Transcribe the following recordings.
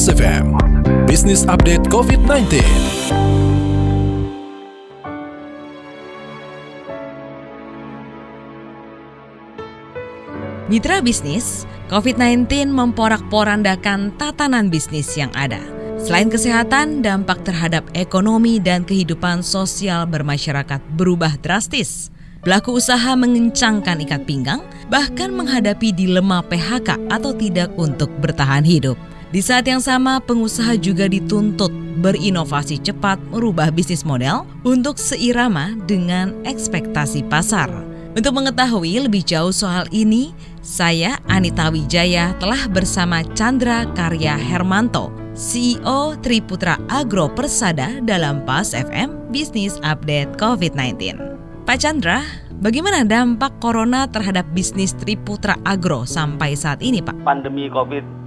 Mas FM, Business Update COVID-19. Mitra bisnis, COVID-19 memporak-porandakan tatanan bisnis yang ada. Selain kesehatan, dampak terhadap ekonomi dan kehidupan sosial bermasyarakat berubah drastis. Pelaku usaha mengencangkan ikat pinggang, bahkan menghadapi dilema PHK atau tidak untuk bertahan hidup. Di saat yang sama, pengusaha juga dituntut berinovasi cepat merubah bisnis model untuk seirama dengan ekspektasi pasar. Untuk mengetahui lebih jauh soal ini, saya Anita Wijaya telah bersama Chandra Karya Hermanto, CEO Triputra Agro Persada dalam PAS FM Business Update COVID-19. Pak Chandra, bagaimana dampak corona terhadap bisnis Triputra Agro sampai saat ini, Pak? Pandemi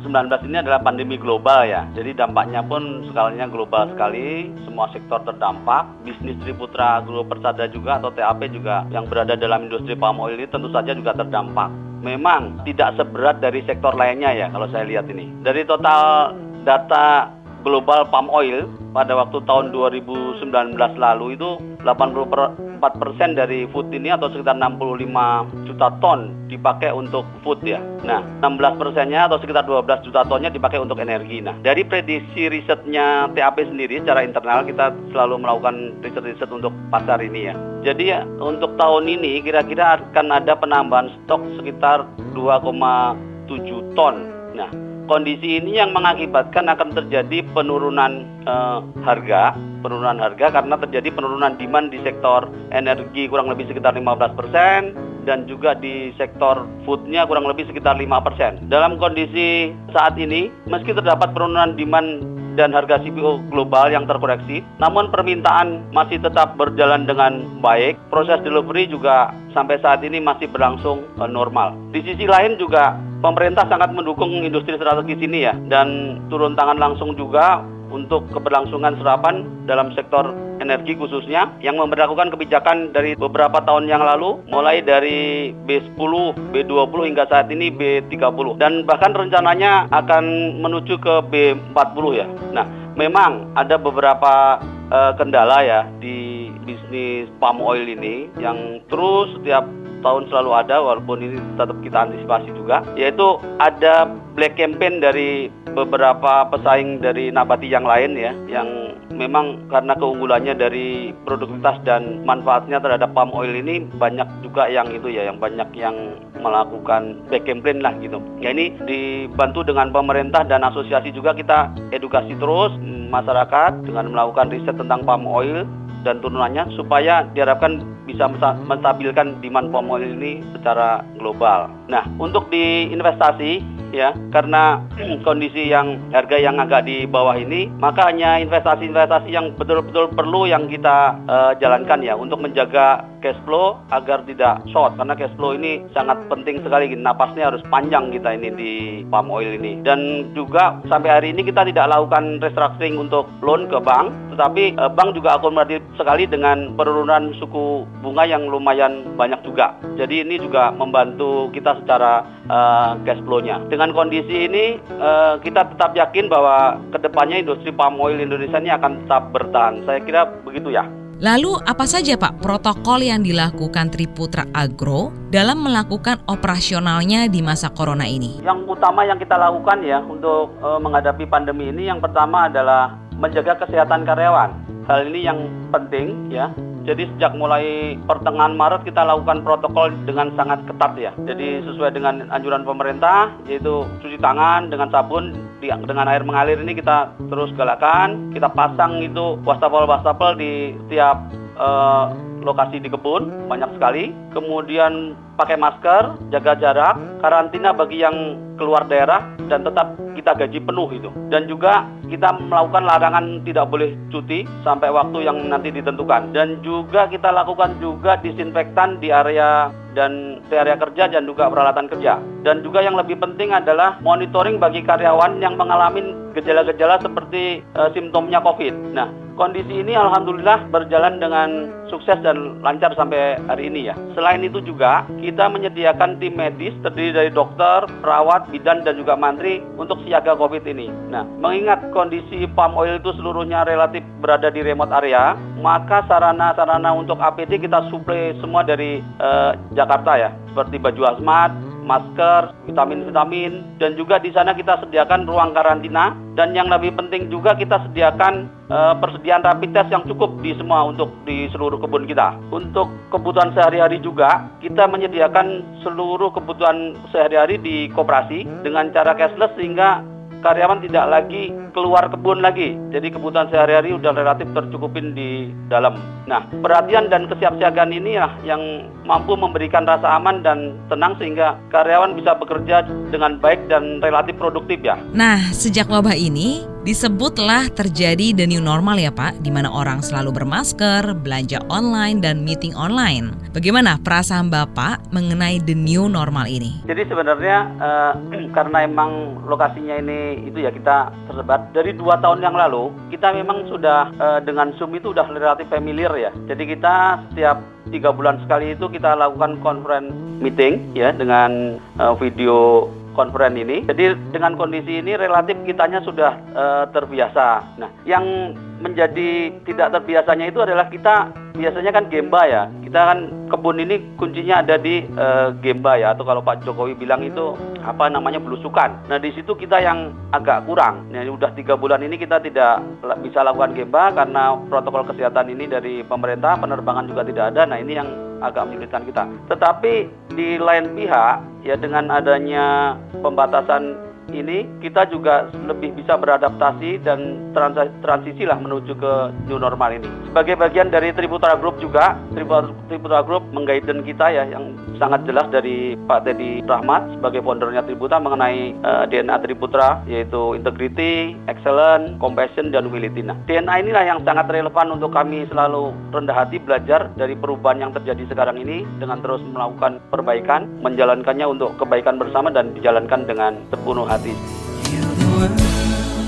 COVID-19 ini adalah pandemi global ya. Jadi dampaknya pun skalanya global sekali, semua sektor terdampak. Bisnis Triputra Agro Persada juga atau TAP juga yang berada dalam industri palm oil ini tentu saja juga terdampak. Memang tidak seberat dari sektor lainnya ya kalau saya lihat ini. Dari total data global palm oil pada waktu tahun 2019 lalu itu 84% dari food ini atau sekitar 65 juta ton dipakai untuk food ya. Nah, 16 persennya atau sekitar 12 juta tonnya dipakai untuk energi. Nah, dari prediksi risetnya TAP sendiri secara internal kita selalu melakukan riset-riset untuk pasar ini ya. Jadi ya, untuk tahun ini kira-kira akan ada penambahan stok sekitar 2,7 ton. Nah, kondisi ini yang mengakibatkan akan terjadi penurunan uh, harga, penurunan harga karena terjadi penurunan demand di sektor energi kurang lebih sekitar 15% dan juga di sektor foodnya kurang lebih sekitar 5%. Dalam kondisi saat ini, meski terdapat penurunan demand dan harga CPO global yang terkoreksi, namun permintaan masih tetap berjalan dengan baik. Proses delivery juga sampai saat ini masih berlangsung uh, normal. Di sisi lain juga pemerintah sangat mendukung industri strategis ini ya dan turun tangan langsung juga untuk keberlangsungan serapan dalam sektor energi khususnya yang memperlakukan kebijakan dari beberapa tahun yang lalu mulai dari B10, B20 hingga saat ini B30 dan bahkan rencananya akan menuju ke B40 ya. Nah, memang ada beberapa uh, kendala ya di bisnis palm oil ini yang terus setiap tahun selalu ada walaupun ini tetap kita antisipasi juga yaitu ada black campaign dari beberapa pesaing dari nabati yang lain ya yang memang karena keunggulannya dari produktivitas dan manfaatnya terhadap palm oil ini banyak juga yang itu ya yang banyak yang melakukan back campaign lah gitu. Ya ini dibantu dengan pemerintah dan asosiasi juga kita edukasi terus masyarakat dengan melakukan riset tentang palm oil dan turunannya supaya diharapkan bisa menstabilkan demand palm oil ini secara global. Nah, untuk di investasi ya, karena kondisi yang harga yang agak di bawah ini, maka hanya investasi-investasi yang betul-betul perlu yang kita uh, jalankan ya untuk menjaga cash flow agar tidak short. Karena cash flow ini sangat penting sekali. Napasnya harus panjang kita ini di palm oil ini. Dan juga sampai hari ini kita tidak lakukan restructuring untuk loan ke bank tetapi uh, bank juga akomodatif sekali dengan penurunan suku bunga yang lumayan banyak juga. Jadi ini juga membantu kita secara uh, cash flow-nya. Dengan kondisi ini uh, kita tetap yakin bahwa ke depannya industri palm oil Indonesia ini akan tetap bertahan. Saya kira begitu ya. Lalu apa saja Pak protokol yang dilakukan Triputra Agro dalam melakukan operasionalnya di masa corona ini? Yang utama yang kita lakukan ya untuk uh, menghadapi pandemi ini yang pertama adalah menjaga kesehatan karyawan. Hal ini yang penting ya jadi sejak mulai pertengahan Maret kita lakukan protokol dengan sangat ketat ya. Jadi sesuai dengan anjuran pemerintah yaitu cuci tangan dengan sabun dengan air mengalir ini kita terus galakan. Kita pasang itu wastafel-wastafel di setiap uh, lokasi di kebun banyak sekali. Kemudian pakai masker, jaga jarak, karantina bagi yang keluar daerah dan tetap kita gaji penuh itu. Dan juga kita melakukan larangan tidak boleh cuti sampai waktu yang nanti ditentukan. Dan juga kita lakukan juga disinfektan di area dan di area kerja dan juga peralatan kerja. Dan juga yang lebih penting adalah monitoring bagi karyawan yang mengalami gejala-gejala seperti e, simptomnya COVID. Nah, kondisi ini alhamdulillah berjalan dengan sukses dan lancar sampai hari ini ya. Selain itu juga kita menyediakan tim medis terdiri dari dokter, perawat, bidan dan juga mantri untuk siaga COVID ini. Nah, mengingat kondisi palm oil itu seluruhnya relatif berada di remote area, maka sarana-sarana untuk APD kita suplai semua dari eh, Jakarta ya, seperti baju hazmat, masker, vitamin-vitamin, dan juga di sana kita sediakan ruang karantina. Dan yang lebih penting juga kita sediakan e, persediaan rapid test yang cukup di semua untuk di seluruh kebun kita. Untuk kebutuhan sehari-hari juga kita menyediakan seluruh kebutuhan sehari-hari di koperasi dengan cara cashless sehingga karyawan tidak lagi keluar kebun lagi. Jadi kebutuhan sehari-hari udah relatif tercukupin di dalam. Nah, perhatian dan kesiapsiagaan ini lah yang mampu memberikan rasa aman dan tenang sehingga karyawan bisa bekerja dengan baik dan relatif produktif ya. Nah, sejak wabah ini disebutlah terjadi the new normal ya Pak, di mana orang selalu bermasker, belanja online dan meeting online. Bagaimana perasaan Bapak mengenai the new normal ini? Jadi sebenarnya uh, karena emang lokasinya ini itu ya kita tersebar dari dua tahun yang lalu kita memang sudah uh, dengan Zoom itu udah relatif familiar ya. Jadi kita setiap tiga bulan sekali itu kita lakukan conference meeting ya dengan uh, video konferen ini. Jadi dengan kondisi ini relatif kitanya sudah uh, terbiasa. Nah, yang menjadi tidak terbiasanya itu adalah kita biasanya kan gemba ya. Kita kan kebun ini kuncinya ada di uh, gemba ya atau kalau Pak Jokowi bilang itu apa namanya belusukan. Nah di situ kita yang agak kurang. Nah udah tiga bulan ini kita tidak bisa lakukan gemba karena protokol kesehatan ini dari pemerintah penerbangan juga tidak ada. Nah ini yang agak menyulitkan kita. Tetapi di lain pihak ya dengan adanya pembatasan ini kita juga lebih bisa beradaptasi dan transisi lah menuju ke new normal ini. Sebagai bagian dari Triputra Group juga, Triputra, Group menggaiden kita ya yang sangat jelas dari Pak Teddy Rahmat sebagai foundernya Triputra mengenai uh, eh, DNA Triputra yaitu integrity, excellence, compassion dan humility. Nah, DNA inilah yang sangat relevan untuk kami selalu rendah hati belajar dari perubahan yang terjadi sekarang ini dengan terus melakukan perbaikan, menjalankannya untuk kebaikan bersama dan dijalankan dengan sepenuh hati.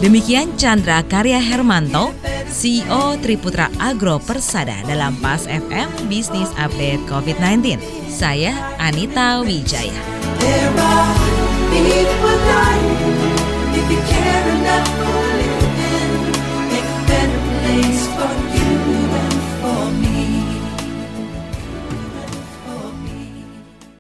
Demikian Chandra Karya Hermanto, CEO Triputra Agro Persada dalam PAS FM Bisnis Update COVID-19. Saya Anita Wijaya.